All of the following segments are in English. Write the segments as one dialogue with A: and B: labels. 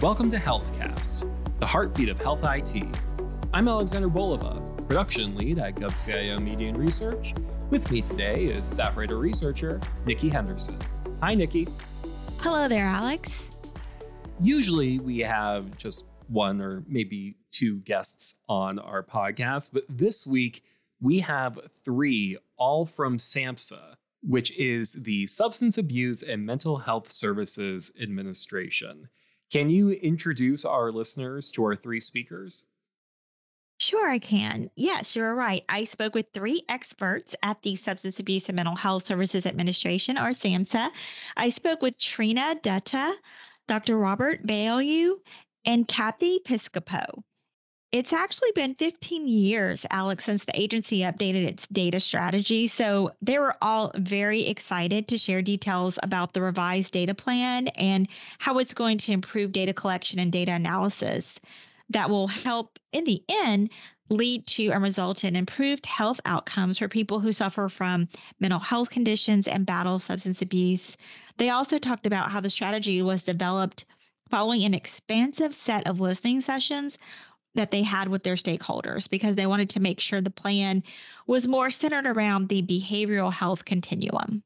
A: Welcome to HealthCast, the heartbeat of health IT. I'm Alexander Bolova, production lead at GovCIO Media and Research. With me today is staff writer researcher Nikki Henderson. Hi, Nikki.
B: Hello there, Alex.
A: Usually we have just one or maybe two guests on our podcast, but this week we have three, all from SAMHSA, which is the Substance Abuse and Mental Health Services Administration. Can you introduce our listeners to our three speakers?
B: Sure, I can. Yes, you're right. I spoke with three experts at the Substance Abuse and Mental Health Services Administration, or SAMHSA. I spoke with Trina Dutta, Dr. Robert Baillieu, and Kathy Piscopo. It's actually been 15 years, Alex, since the agency updated its data strategy. So they were all very excited to share details about the revised data plan and how it's going to improve data collection and data analysis that will help, in the end, lead to and result in improved health outcomes for people who suffer from mental health conditions and battle substance abuse. They also talked about how the strategy was developed following an expansive set of listening sessions that they had with their stakeholders because they wanted to make sure the plan was more centered around the behavioral health continuum.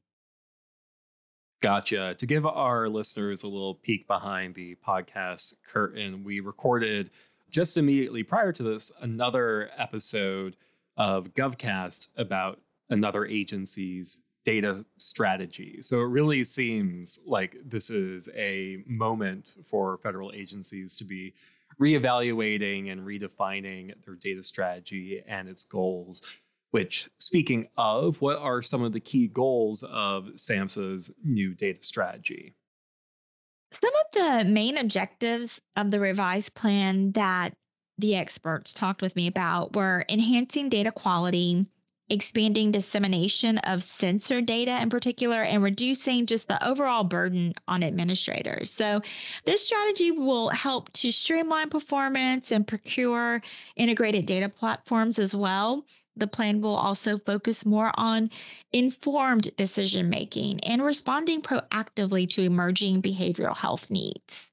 A: Gotcha. To give our listeners a little peek behind the podcast curtain, we recorded just immediately prior to this another episode of GovCast about another agency's data strategy. So it really seems like this is a moment for federal agencies to be reevaluating and redefining their data strategy and its goals. Which, speaking of, what are some of the key goals of SAMHSA's new data strategy?
B: Some of the main objectives of the revised plan that the experts talked with me about were enhancing data quality, expanding dissemination of sensor data in particular and reducing just the overall burden on administrators. So, this strategy will help to streamline performance and procure integrated data platforms as well. The plan will also focus more on informed decision making and responding proactively to emerging behavioral health needs.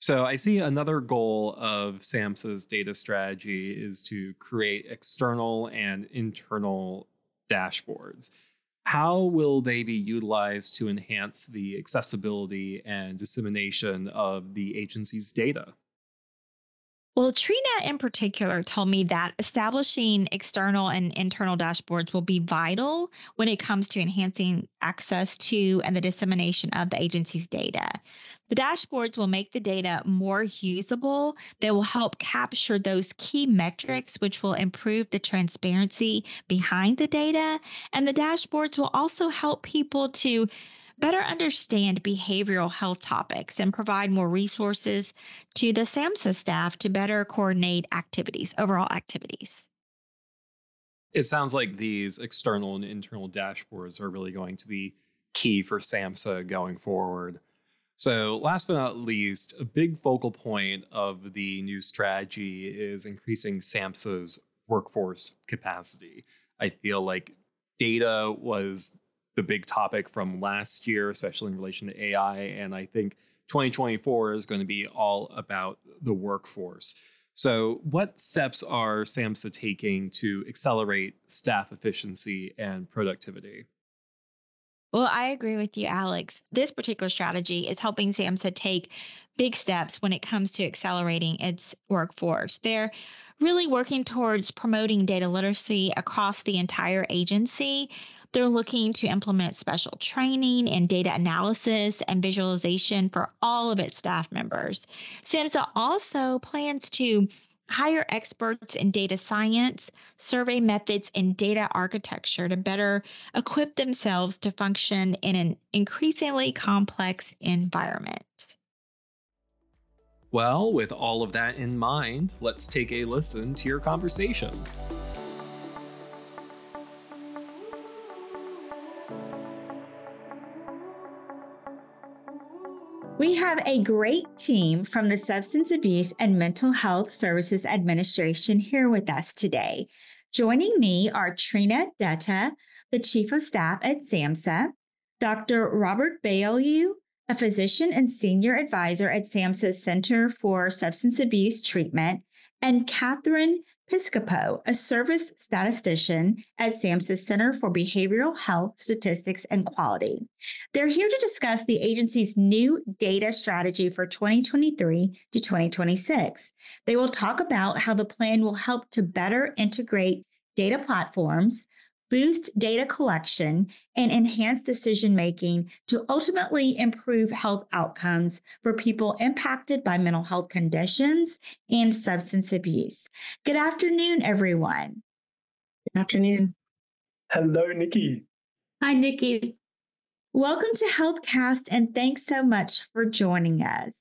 A: So I see another goal of SAMHSA's data strategy is to create external and internal dashboards. How will they be utilized to enhance the accessibility and dissemination of the agency's data?
B: Well, Trina in particular told me that establishing external and internal dashboards will be vital when it comes to enhancing access to and the dissemination of the agency's data. The dashboards will make the data more usable. They will help capture those key metrics, which will improve the transparency behind the data. And the dashboards will also help people to better understand behavioral health topics and provide more resources to the SAMHSA staff to better coordinate activities, overall activities.
A: It sounds like these external and internal dashboards are really going to be key for SAMHSA going forward. So, last but not least, a big focal point of the new strategy is increasing SAMHSA's workforce capacity. I feel like data was the big topic from last year, especially in relation to AI. And I think 2024 is going to be all about the workforce. So, what steps are SAMHSA taking to accelerate staff efficiency and productivity?
B: Well, I agree with you, Alex. This particular strategy is helping SAMHSA take big steps when it comes to accelerating its workforce. They're really working towards promoting data literacy across the entire agency they're looking to implement special training and data analysis and visualization for all of its staff members. SAMHSA also plans to hire experts in data science, survey methods, and data architecture to better equip themselves to function in an increasingly complex environment.
A: Well, with all of that in mind, let's take a listen to your conversation.
C: We have a great team from the Substance Abuse and Mental Health Services Administration here with us today. Joining me are Trina Dutta, the Chief of Staff at SAMHSA, Dr. Robert Baillieu,
B: a physician and senior advisor at SAMHSA's Center for Substance Abuse Treatment, and Catherine Piscopo, a survey statistician at SAMHSA's Center for Behavioral Health Statistics and Quality. They're here to discuss the agency's new data strategy for 2023 to 2026. They will talk about how the plan will help to better integrate data platforms, boost data collection, and enhance decision making to ultimately improve health outcomes for people impacted by mental health conditions and substance abuse. Good afternoon, everyone.
D: Good afternoon.
E: Hello, Nikki.
F: Hi, Nikki.
B: Welcome to HealthCast, and thanks so much for joining us.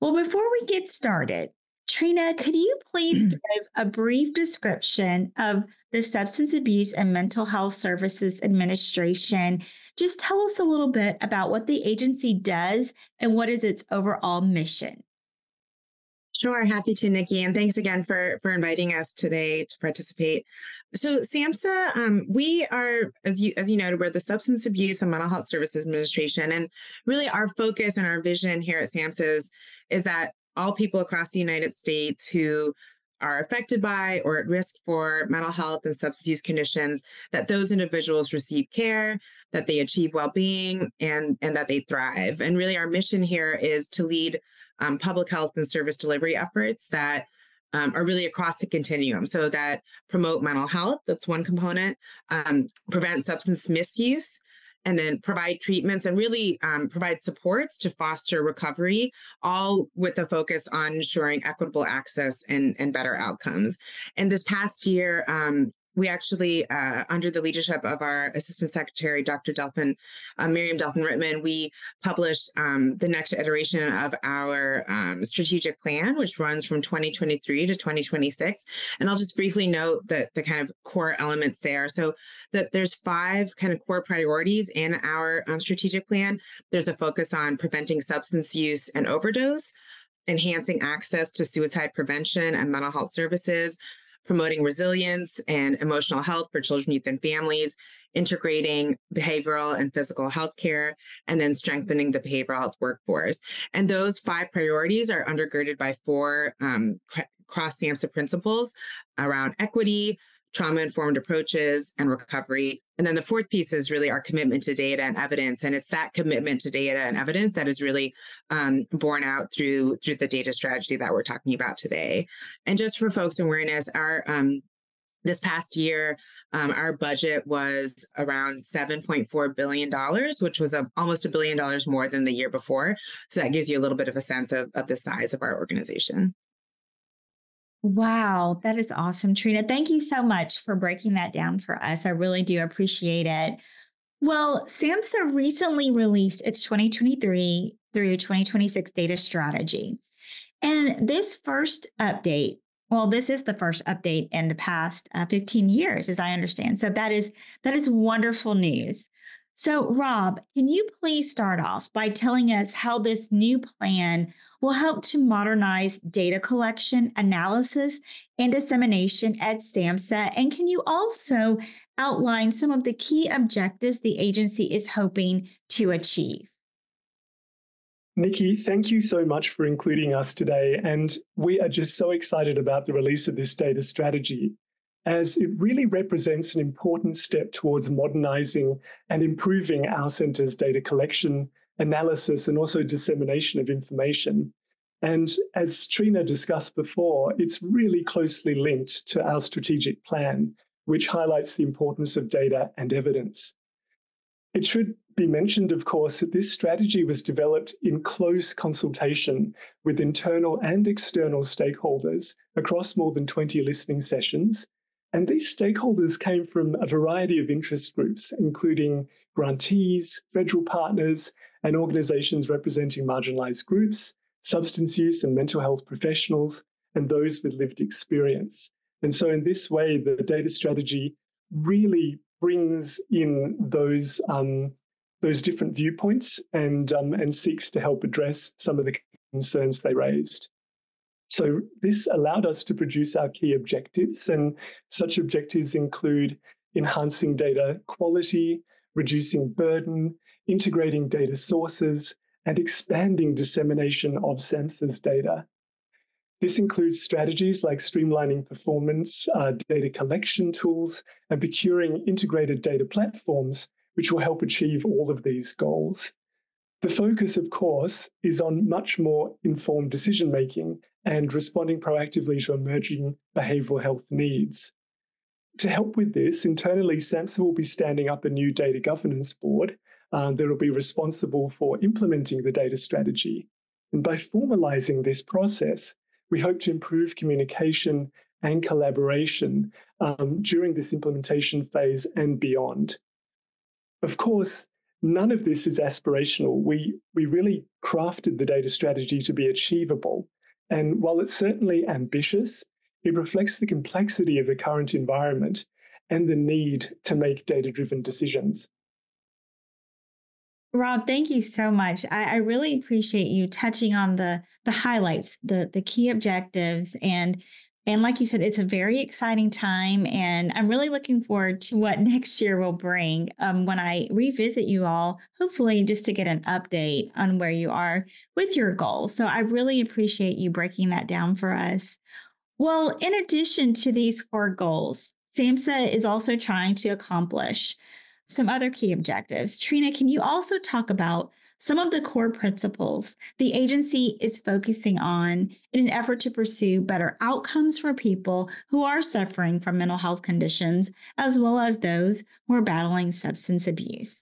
B: Well, before we get started, Trina, could you please give a brief description of the Substance Abuse and Mental Health Services Administration? Just tell us a little bit about what the agency does and what is its overall mission.
D: Sure, happy to, Nikki, and thanks again for for inviting us today to participate. So, SAMHSA, um, we are, as you as you noted, we're the Substance Abuse and Mental Health Services Administration, and really our focus and our vision here at SAMHSA is, is that all people across the United States who are affected by or at risk for mental health and substance use conditions, that those individuals receive care, that they achieve well-being, and and that they thrive. And really, our mission here is to lead um, public health and service delivery efforts that um, are really across the continuum. So that promote mental health, that's one component, um, prevent substance misuse, and then provide treatments and really um, provide supports to foster recovery, all with a focus on ensuring equitable access and, and better outcomes. And this past year, um, we actually, uh, under the leadership of our Assistant Secretary, Dr. Delphin, uh, Miriam Delphin Rittmon, we published um, the next iteration of our um, strategic plan, which runs from 2023 to 2026. And I'll just briefly note that the kind of core elements there. So that there's five kind of core priorities in our um, strategic plan. There's a focus on preventing substance use and overdose enhancing access to suicide prevention and mental health services, promoting resilience and emotional health for children, youth, and families, integrating behavioral and physical health care, and then strengthening the behavioral health workforce. And those five priorities are undergirded by four um, cross SAMHSA principles around equity, trauma informed approaches and recovery. And then the fourth piece is really our commitment to data and evidence. And it's that commitment to data and evidence that is really um, borne out through through the data strategy that we're talking about today. And just for folks' awareness, our um, this past year, um, our budget was around $7.4 billion, which was a, almost a billion dollars more than the year before. So that gives you a little bit of a sense of, of the size of our organization.
B: Wow, that is awesome, Trina. Thank you so much for breaking that down for us. I really do appreciate it. Well, SAMHSA recently released its 2023 through 2026 data strategy. And this first update, well, this is the first update in the past uh, 15 years, as I understand. So that is that is wonderful news. So, Rob, can you please start off by telling us how this new plan will help to modernize data collection, analysis, and dissemination at SAMHSA? And can you also outline some of the key objectives the agency is hoping to achieve?
E: Nikki, thank you so much for including us today. And we are just so excited about the release of this data strategy as it really represents an important step towards modernizing and improving our center's data collection, analysis, and also dissemination of information. And as Trina discussed before, it's really closely linked to our strategic plan, which highlights the importance of data and evidence. It should be mentioned, of course, that this strategy was developed in close consultation with internal and external stakeholders across more than 20 listening sessions and these stakeholders came from a variety of interest groups, including grantees, federal partners, and organizations representing marginalized groups, substance use and mental health professionals, and those with lived experience. And so, in this way, the data strategy really brings in those um, those different viewpoints and um, and seeks to help address some of the concerns they raised. So this allowed us to produce our key objectives, and such objectives include enhancing data quality, reducing burden, integrating data sources, and expanding dissemination of census data. This includes strategies like streamlining performance, uh, data collection tools, and procuring integrated data platforms, which will help achieve all of these goals. The focus, of course, is on much more informed decision making and responding proactively to emerging behavioral health needs. To help with this, internally, SAMHSA will be standing up a new data governance board um, that will be responsible for implementing the data strategy. And by formalizing this process, we hope to improve communication and collaboration um, during this implementation phase and beyond. Of course, none of this is aspirational. We, we really crafted the data strategy to be achievable. And while it's certainly ambitious, it reflects the complexity of the current environment and the need to make data driven decisions.
B: Rob, thank you so much. I, I, really appreciate you touching on the the highlights, the the key objectives, and and like you said, it's a very exciting time, and I'm really looking forward to what next year will bring. Um, when I revisit you all, hopefully, just to get an update on where you are with your goals. So I really appreciate you breaking that down for us. Well, in addition to these four goals, SAMHSA is also trying to accomplish some other key objectives. Trina, can you also talk about some of the core principles the agency is focusing on in an effort to pursue better outcomes for people who are suffering from mental health conditions, as well as those who are battling substance abuse?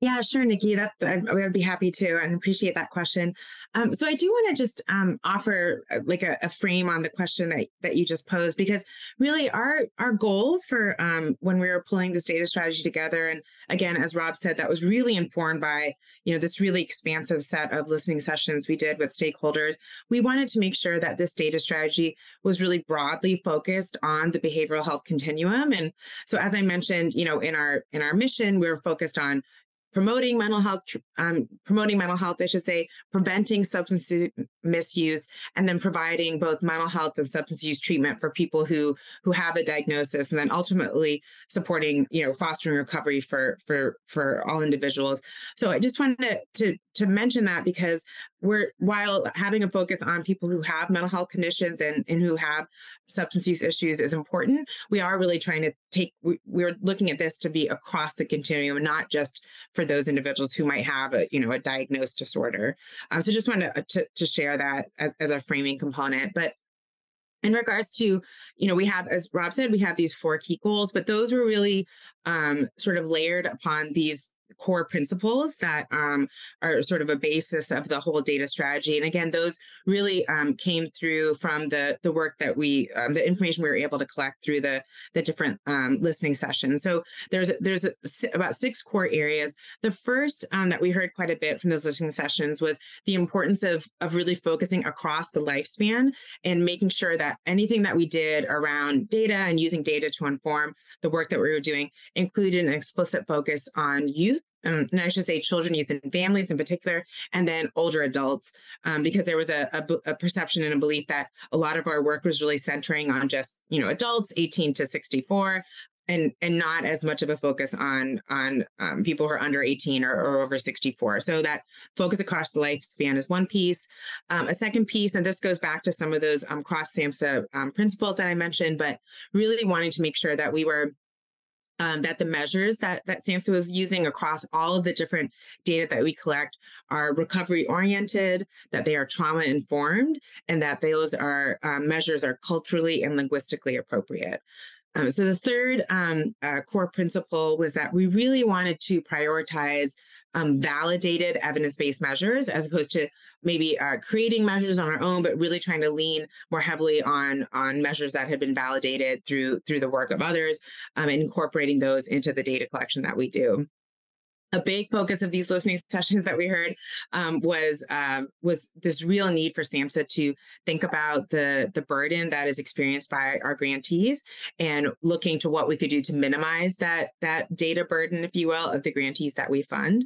D: Yeah, sure, Nikki. That I would be happy to, and appreciate that question. Um, so I do want to just um, offer uh, like a, a, frame on the question that, that you just posed, because really our our goal for um, when we were pulling this data strategy together, and again, as Rob said, that was really informed by you know this really expansive set of listening sessions we did with stakeholders. We wanted to make sure that this data strategy was really broadly focused on the behavioral health continuum, and so as I mentioned, you know, in our in our mission, we we're focused on promoting mental health, um, promoting mental health, I should say, preventing substance misuse, and then providing both mental health and substance use treatment for people who who have a diagnosis, and then ultimately supporting, you know, fostering recovery for for for all individuals. So I just wanted to to, to mention that because we're while having a focus on people who have mental health conditions and, and who have substance use issues is important we are really trying to take we, we're looking at this to be across the continuum not just for those individuals who might have a you know a diagnosed disorder. Um, so just wanted to, to, to share that as, as a framing component. But in regards to you know we have as rob said we have these four key goals but those were really um, sort of layered upon these core principles that um, are sort of a basis of the whole data strategy. And again, those really um, came through from the the work that we, um, the information we were able to collect through the the different um, listening sessions. So there's there's a, about six core areas. The first um, that we heard quite a bit from those listening sessions was the importance of of really focusing across the lifespan and making sure that anything that we did around data and using data to inform the work that we were doing included an explicit focus on youth um, and I should say children, youth, and families in particular, and then older adults, um, because there was a, a, a, perception and a belief that a lot of our work was really centering on just you know adults 18 to 64, and and not as much of a focus on on um, people who are under 18 or, or, over 64. So that focus across the lifespan is one piece. Um, a second piece, and this goes back to some of those um, cross SAMHSA um, principles that I mentioned, but really wanting to make sure that we were um, that the measures that that SAMHSA was using across all of the different data that we collect are recovery oriented, that they are trauma informed, and that those are um, measures are culturally and linguistically appropriate. Um, so the third um, uh, core principle was that we really wanted to prioritize um, validated evidence-based measures as opposed to maybe uh, creating measures on our own, but really trying to lean more heavily on on measures that had been validated through through the work of others, um, and incorporating those into the data collection that we do a big focus of these listening sessions that we heard um, was um, was this real need for SAMHSA to think about the the burden that is experienced by our grantees and looking to what we could do to minimize that that data burden, if you will, of the grantees that we fund.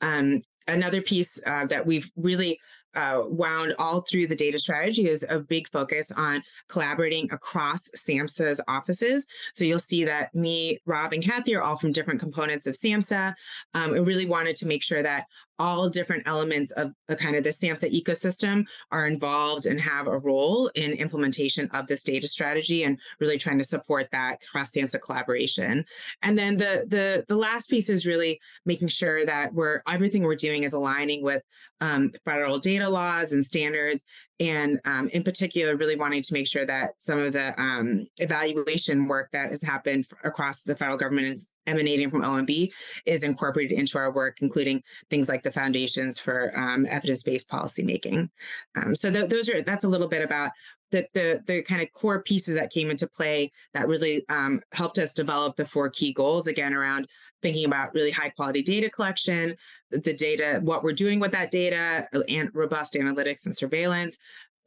D: Um, another piece uh, that we've really uh, wound all through the data strategy is a big focus on collaborating across SAMHSA's offices. So you'll see that me, Rob, and Kathy are all from different components of SAMHSA. Um, really wanted to make sure that all different elements of kind of the SAMHSA ecosystem are involved and have a role in implementation of this data strategy and really trying to support that cross SAMHSA collaboration. And then the the the last piece is really making sure that we're everything we're doing is aligning with um, federal data laws and standards and um, in particular really wanting to make sure that some of the um, evaluation work that has happened across the federal government is emanating from OMB is incorporated into our work, including things like the foundations for um, evidence-based policymaking. Um, so th- those are that's a little bit about the, the the kind of core pieces that came into play that really um, helped us develop the four key goals again around thinking about really high quality data collection, the data, what we're doing with that data, and robust analytics and surveillance,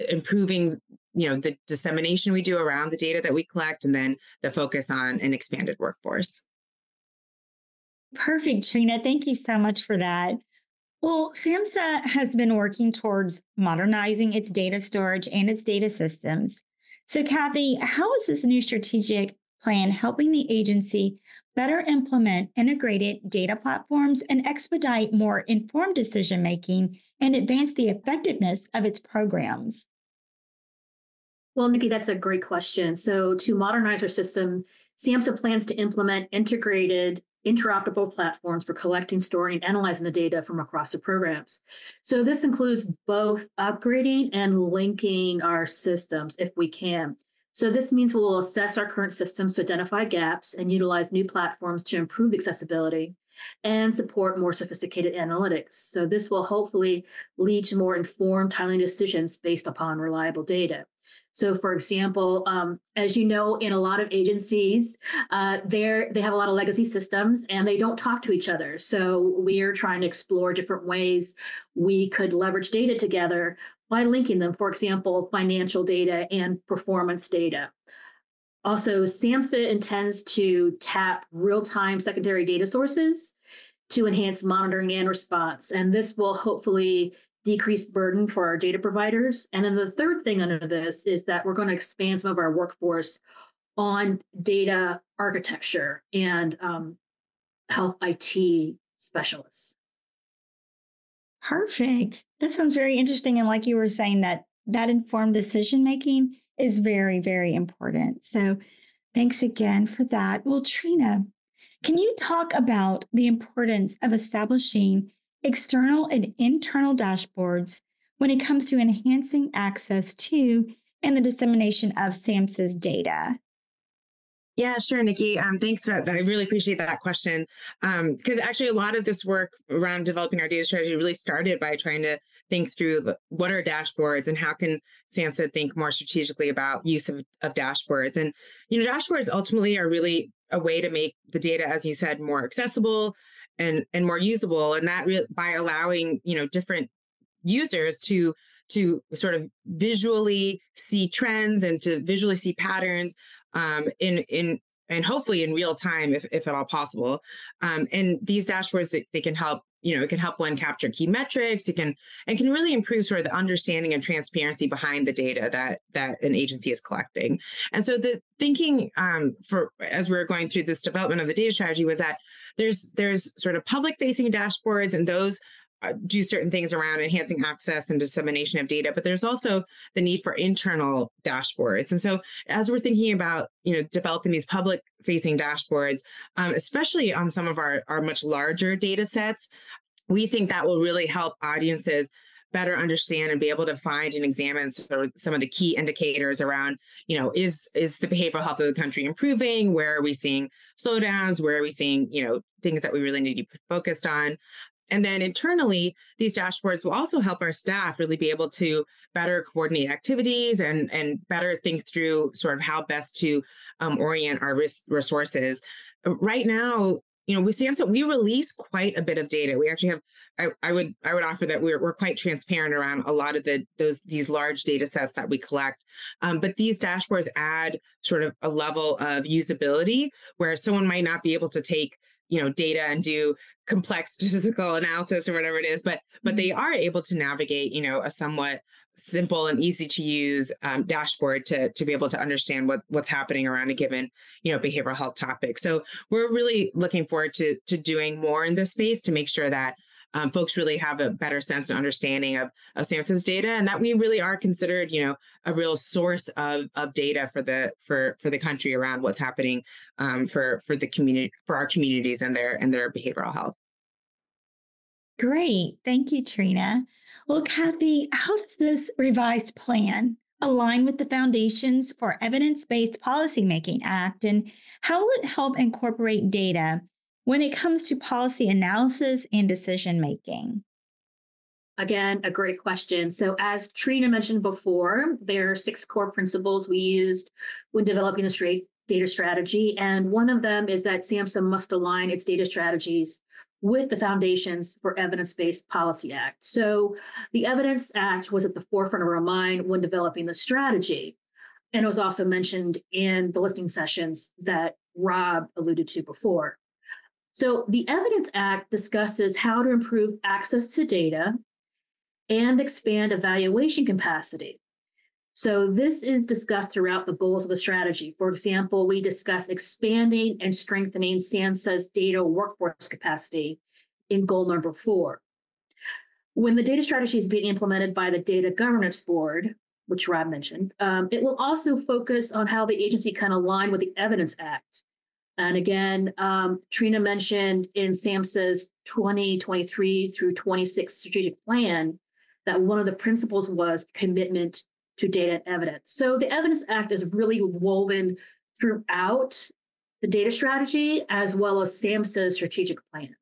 D: improving you know the dissemination we do around the data that we collect, and then the focus on an expanded workforce.
B: Perfect, Trina. Thank you so much for that. Well, SAMHSA has been working towards modernizing its data storage and its data systems. So, Kathy, how is this new strategic plan helping the agency better implement integrated data platforms and expedite more informed decision making and advance the effectiveness of its programs?
F: Well, Nikki, that's a great question. So, to modernize our system, SAMHSA plans to implement integrated interoperable platforms for collecting, storing, and analyzing the data from across the programs. So this includes both upgrading and linking our systems if we can. So this means we'll assess our current systems to identify gaps and utilize new platforms to improve accessibility and support more sophisticated analytics. So this will hopefully lead to more informed, timely decisions based upon reliable data. So, for example, um, as you know, in a lot of agencies, uh, they they have a lot of legacy systems and they don't talk to each other. So, we are trying to explore different ways we could leverage data together by linking them. For example, financial data and performance data. Also, SAMHSA intends to tap real time secondary data sources to enhance monitoring and response. And this will hopefully decrease burden for our data providers. And then the third thing under this is that we're going to expand some of our workforce on data architecture and um, health IT specialists.
B: Perfect. That sounds very interesting. And like you were saying, that that informed decision making is very, very important. So thanks again for that. Well, Trina, can you talk about the importance of establishing external and internal dashboards when it comes to enhancing access to and the dissemination of SAMHSA's data?
D: Yeah, sure, Nikki. Um, thanks. For, I really appreciate that question because um, actually a lot of this work around developing our data strategy really started by trying to think through what are dashboards and how can SAMHSA think more strategically about use of, of dashboards. And you know, dashboards ultimately are really a way to make the data, as you said, more accessible, and and more usable and that re- by allowing you know different users to to sort of visually see trends and to visually see patterns um, in in and hopefully in real time if, if at all possible. Um, and these dashboards they, they can help you know it can help one capture key metrics. It can and can really improve sort of the understanding and transparency behind the data that that an agency is collecting. And so the thinking um, for as we are going through this development of the data strategy was that there's there's sort of public facing dashboards and those do certain things around enhancing access and dissemination of data but there's also the need for internal dashboards and so as we're thinking about you know developing these public facing dashboards um, especially on some of our, our much larger data sets we think that will really help audiences better understand and be able to find and examine sort of some of the key indicators around, you know, is is the behavioral health of the country improving? Where are we seeing slowdowns? Where are we seeing, you know, things that we really need to be focused on? And then internally, these dashboards will also help our staff really be able to better coordinate activities and and better think through sort of how best to um, orient our ris- resources. Right now, you know, with SAMHSA, we release quite a bit of data. We actually have, I, I would, I would offer that we're, we're quite transparent around a lot of the those these large data sets that we collect. Um, but these dashboards add sort of a level of usability where someone might not be able to take, you know, data and do complex statistical analysis or whatever it is, but but they mm-hmm. are able to navigate, you know, a somewhat simple and easy to use um, dashboard to to be able to understand what what's happening around a given you know behavioral health topic so we're really looking forward to to doing more in this space to make sure that um, folks really have a better sense and understanding of, of SAMHSA's data and that we really are considered, you know, a real source of, of data for the for for the country around what's happening um, for for the community for our communities and their and their behavioral health.
B: Great. Thank you, Trina. Well, Kathy, how does this revised plan align with the Foundations for Evidence Based Policymaking Act? And how will it help incorporate data when it comes to policy analysis and decision making?
F: Again, a great question. So, as Trina mentioned before, there are six core principles we used when developing the straight data strategy. And one of them is that SAMHSA must align its data strategies with the Foundations for Evidence Based Policy Act. So the Evidence Act was at the forefront of our mind when developing the strategy. And it was also mentioned in the listening sessions that Rob alluded to before. So the Evidence Act discusses how to improve access to data and expand evaluation capacity. So this is discussed throughout the goals of the strategy. For example, we discuss expanding and strengthening SAMHSA's data workforce capacity in goal number four. When the data strategy is being implemented by the Data Governance Board, which Rob mentioned, um, it will also focus on how the agency can align with the Evidence Act. And again, um, Trina mentioned in SAMHSA's 2023 through 26 strategic plan that one of the principles was commitment to data and evidence. So the Evidence Act is really woven throughout the data strategy as well as SAMHSA's strategic plan.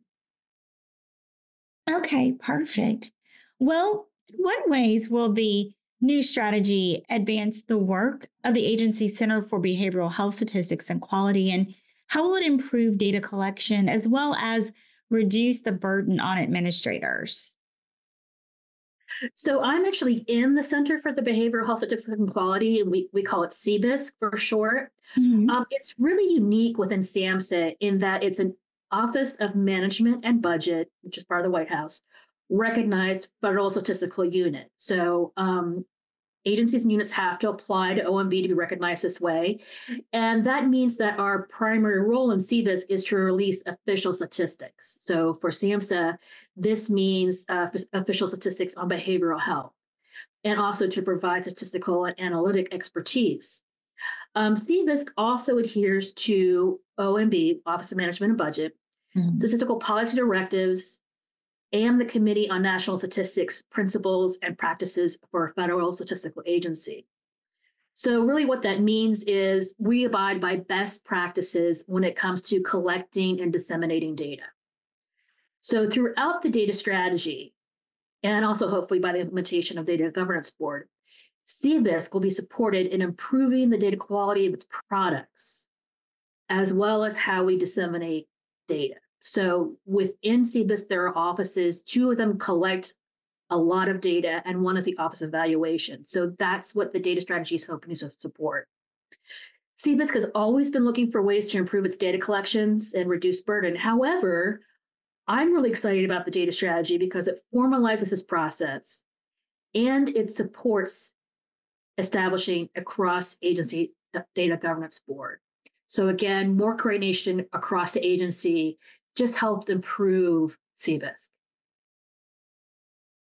B: Okay, perfect. Well, what ways will the new strategy advance the work of the agency Center for Behavioral Health Statistics and Quality? And how will it improve data collection as well as reduce the burden on administrators?
F: So I'm actually in the Center for the Behavioral Health Statistics and Quality, and we, we call it CBISC for short. Mm-hmm. Um, it's really unique within SAMHSA in that it's an Office of Management and Budget, which is part of the White House, recognized federal statistical unit. So um, agencies and units have to apply to OMB to be recognized this way. And that means that our primary role in CBISC is to release official statistics. So for SAMHSA, this means uh, official statistics on behavioral health and also to provide statistical and analytic expertise. Um, CBISC also adheres to OMB, Office of Management and Budget, mm-hmm. statistical policy directives, and the Committee on National Statistics Principles and Practices for a Federal Statistical Agency. So, really, what that means is we abide by best practices when it comes to collecting and disseminating data. So, throughout the data strategy, and also hopefully by the implementation of the Data Governance Board, CBISC will be supported in improving the data quality of its products, as well as how we disseminate data. So within CBISC, there are offices. Two of them collect a lot of data, and one is the Office of Evaluation. So that's what the data strategy is hoping to support. CBISC has always been looking for ways to improve its data collections and reduce burden. However, I'm really excited about the data strategy because it formalizes this process and it supports establishing a cross agency uh, data governance board. So, again, more coordination across the agency just helped improve CBISC.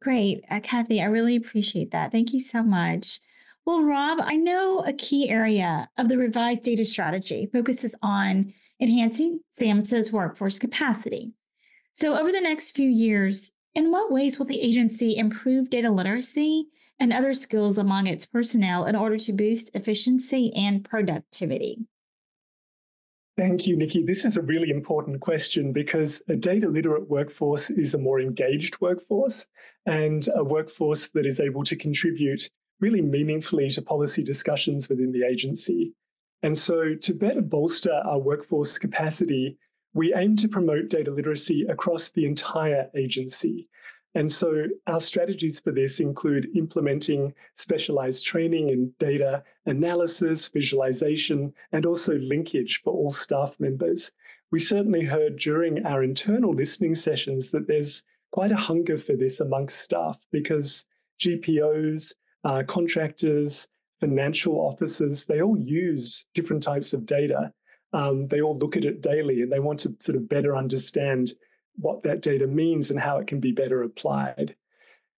B: Great. Uh, Kathy, I really appreciate that. Thank you so much. Well, Rob, I know a key area of the revised data strategy focuses on enhancing SAMHSA's workforce capacity. So, over the next few years, in what ways will the agency improve data literacy and other skills among its personnel in order to boost efficiency and productivity?
E: Thank you, Nikki. This is a really important question because a data literate workforce is a more engaged workforce and a workforce that is able to contribute really meaningfully to policy discussions within the agency. And so, to better bolster our workforce capacity, we aim to promote data literacy across the entire agency. And so our strategies for this include implementing specialized training in data analysis, visualization, and also linkage for all staff members. We certainly heard during our internal listening sessions that there's quite a hunger for this amongst staff because GPOs, uh, contractors, financial officers, they all use different types of data. Um, they all look at it daily and they want to sort of better understand what that data means and how it can be better applied.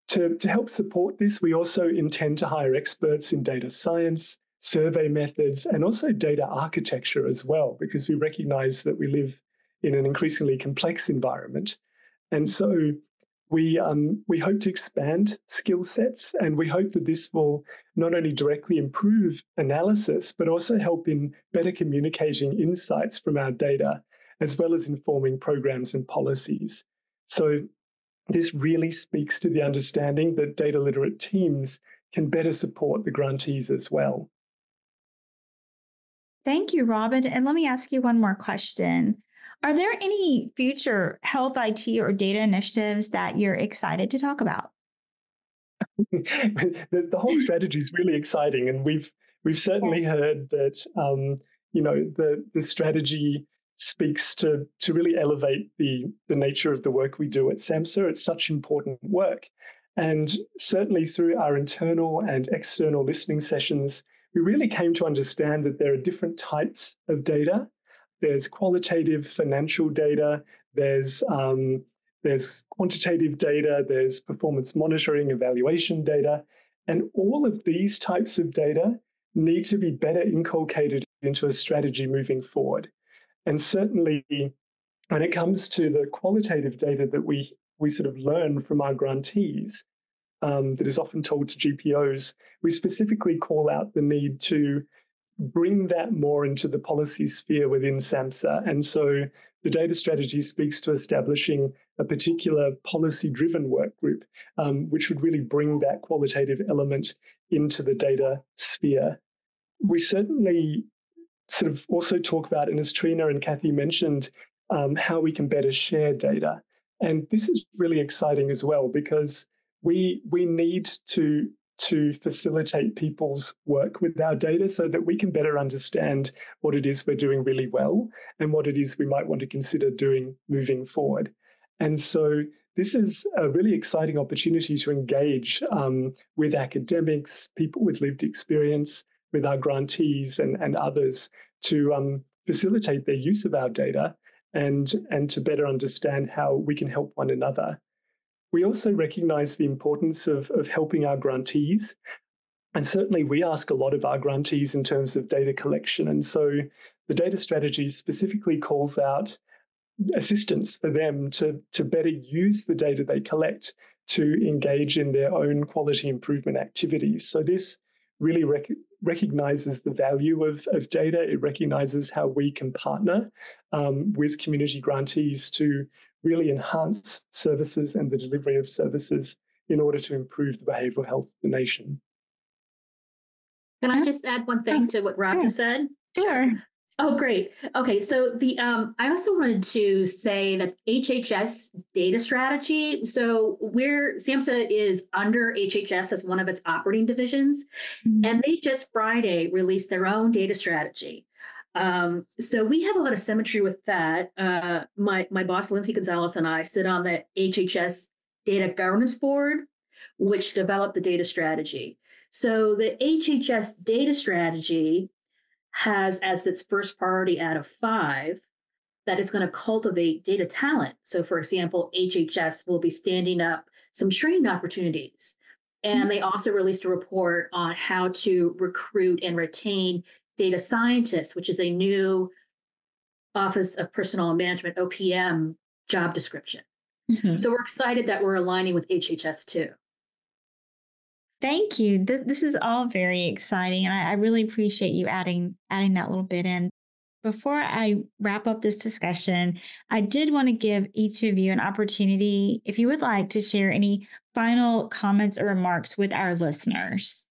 E: To, to help support this, we also intend to hire experts in data science, survey methods, and also data architecture as well, because we recognize that we live in an increasingly complex environment. And so we, um, we hope to expand skill sets, and we hope that this will not only directly improve analysis, but also help in better communicating insights from our data, as well as informing programs and policies. So this really speaks to the understanding that data literate teams can better support the grantees as well.
B: Thank you, Robin. And let me ask you one more question. Are there any future health IT or data initiatives that you're excited to talk about?
E: the, the, whole strategy is really exciting, and we've we've certainly heard that um, you know the the strategy speaks to to really elevate the the nature of the work we do at SAMHSA. It's such important work. And certainly through our internal and external listening sessions, we really came to understand that there are different types of data. There's qualitative financial data, there's um, there's quantitative data, there's performance monitoring, evaluation data, and all of these types of data need to be better inculcated into a strategy moving forward. And certainly, when it comes to the qualitative data that we, we sort of learn from our grantees, um, that is often told to GPOs, we specifically call out the need to bring that more into the policy sphere within SAMHSA. And so the data strategy speaks to establishing a particular policy driven work group, um, which would really bring that qualitative element into the data sphere. We certainly sort of also talk about, and as Trina and Kathy mentioned, um, how we can better share data. And this is really exciting as well because we we need to to facilitate people's work with our data so that we can better understand what it is we're doing really well and what it is we might want to consider doing moving forward. And so this is a really exciting opportunity to engage um, with academics, people with lived experience, with our grantees and, and others to um, facilitate their use of our data and, and to better understand how we can help one another. We also recognize the importance of, of helping our grantees. And certainly, we ask a lot of our grantees in terms of data collection. And so, the data strategy specifically calls out assistance for them to, to better use the data they collect to engage in their own quality improvement activities. So, this really rec- recognizes the value of, of data. It recognizes how we can partner um, with community grantees to really enhance services and the delivery of services in order to improve the behavioral health of the nation.
F: Can I just add one thing to what Robbie
B: sure.
F: said?
B: Sure.
F: Oh, great. Okay, so the um, I also wanted to say that HHS data strategy. So where SAMHSA is under HHS as one of its operating divisions, mm-hmm. and they just Friday released their own data strategy. Um, so we have a lot of symmetry with that. Uh, my my boss Lindsay Gonzalez and I sit on the HHS Data Governance Board, which developed the data strategy. So the HHS data strategy has as its first priority out of five that it's going to cultivate data talent. So, for example, HHS will be standing up some training opportunities. And mm-hmm. they also released a report on how to recruit and retain data scientists, which is a new Office of Personnel Management, OPM job description. Mm-hmm. So, we're excited that we're aligning with HHS too.
B: Thank you. This, this is all very exciting, and I, I really appreciate you adding adding that little bit in. Before I wrap up this discussion, I did want to give each of you an opportunity, if you would like, to share any final comments or remarks with our listeners.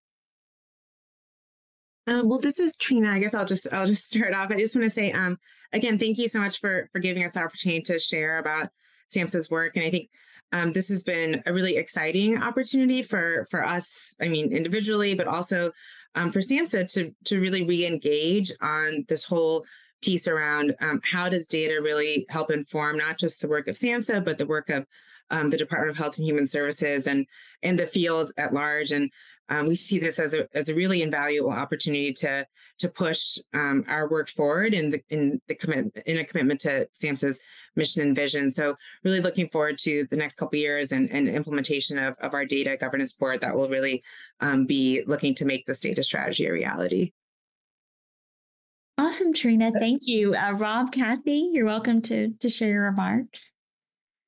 D: Um, well, this is Trina. I guess I'll just I'll just start off. I just want to say, um, again, thank you so much for for giving us the opportunity to share about SAMHSA's work. And I think um, this has been a really exciting opportunity for for us. I mean, individually, but also um, for SAMHSA to to really re-engage on this whole piece around um, how does data really help inform not just the work of SAMHSA, but the work of um, the Department of Health and Human Services and and the field at large. And um, we see this as a as a really invaluable opportunity to to push um, our work forward in the in the commit in a commitment to SAMHSA's mission and vision. So really looking forward to the next couple years and, and implementation of, of our data governance board that will really um, be looking to make this data strategy a reality.
B: Awesome, Trina. Thank you. Uh, Rob, Kathy, you're welcome to, to share your remarks.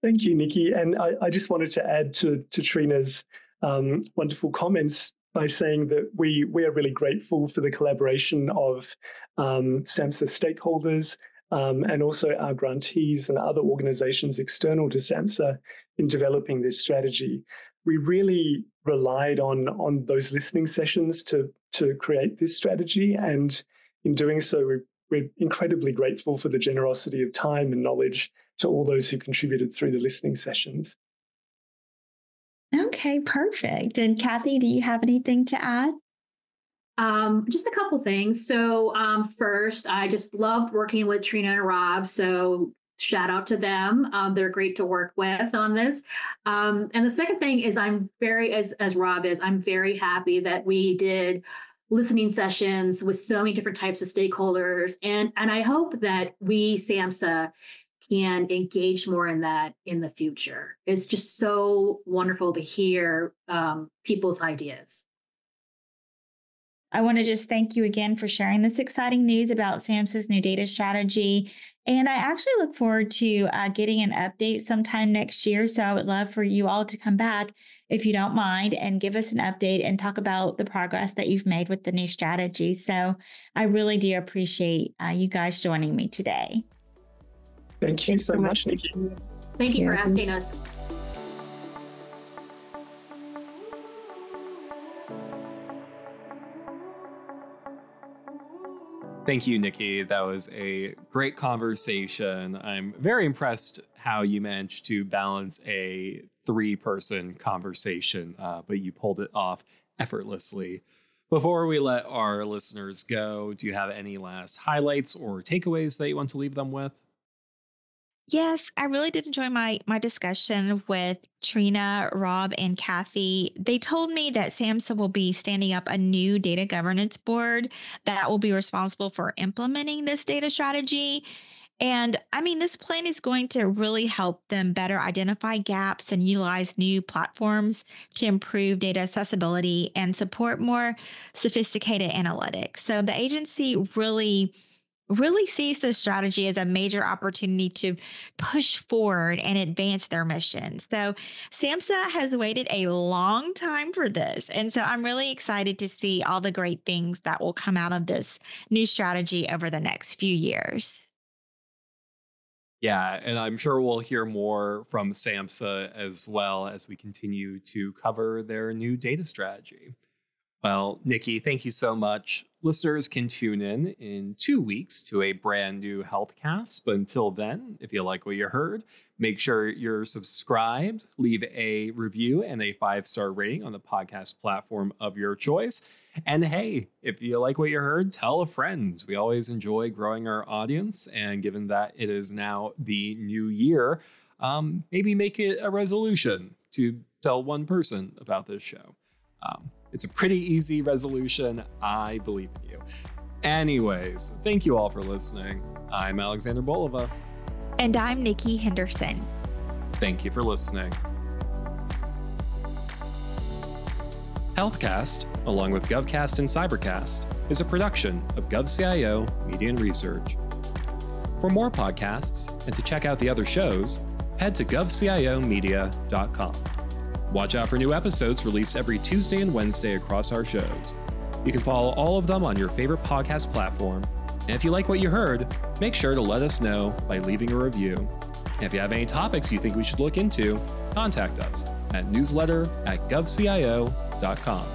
E: Thank you, Nikki. And I, I just wanted to add to, to Trina's um, wonderful comments by saying that we, we are really grateful for the collaboration of um, SAMHSA stakeholders um, and also our grantees and other organizations external to SAMHSA in developing this strategy. We really relied on, on those listening sessions to, to create this strategy. And in doing so, we, we're incredibly grateful for the generosity of time and knowledge to all those who contributed through the listening sessions.
B: Okay, perfect. And Kathy, do you have anything to add?
F: Um, just a couple things. So, um, first, I just loved working with Trina and Rob. So, shout out to them. Um, they're great to work with on this. Um, and the second thing is, I'm very, as as Rob is, I'm very happy that we did listening sessions with so many different types of stakeholders, and and I hope that we SAMHSA can engage more in that in the future. It's just so wonderful to hear um, people's ideas.
B: I want to just thank you again for sharing this exciting news about SAMHSA's new data strategy. And I actually look forward to uh, getting an update sometime next year. So I would love for you all to come back, if you don't mind, and give us an update and talk about the progress that you've made with the new strategy. So I really do appreciate uh, you guys joining me today.
E: Thank you Thanks so much, Nikki.
F: Thank you yeah, for asking us.
A: Thank you, Nikki. That was a great conversation. I'm very impressed how you managed to balance a three person conversation, uh, but you pulled it off effortlessly. Before we let our listeners go, do you have any last highlights or takeaways that you want to leave them with?
G: Yes, I really did enjoy my my discussion with Trina, Rob, and Kathy. They told me that SAMHSA will be standing up a new data governance board that will be responsible for implementing this data strategy. And I mean, this plan is going to really help them better identify gaps and utilize new platforms to improve data accessibility and support more sophisticated analytics. So the agency really really sees this strategy as a major opportunity to push forward and advance their mission. So, SAMHSA has waited a long time for this. And so, I'm really excited to see all the great things that will come out of this new strategy over the next few years.
A: Yeah, and I'm sure we'll hear more from SAMHSA as well as we continue to cover their new data strategy. Well, Nikki, thank you so much. Listeners can tune in in two weeks to a brand new HealthCast. But until then, if you like what you heard, make sure you're subscribed, leave a review and a five star rating on the podcast platform of your choice. And hey, if you like what you heard, tell a friend. We always enjoy growing our audience. And given that it is now the new year, um, maybe make it a resolution to tell one person about this show. Um, it's a pretty easy resolution. I believe in you. Anyways, thank you all for listening. I'm Alexander Bolova.
G: And I'm Nikki Henderson.
A: Thank you for listening. HealthCast, along with GovCast and Cybercast, is a production of GovCIO Media and Research. For more podcasts and to check out the other shows, head to govciomedia.com. Watch out for new episodes released every Tuesday and Wednesday across our shows. You can follow all of them on your favorite podcast platform. And if you like what you heard, make sure to let us know by leaving a review. And if you have any topics you think we should look into, contact us at newsletter at govcio.com.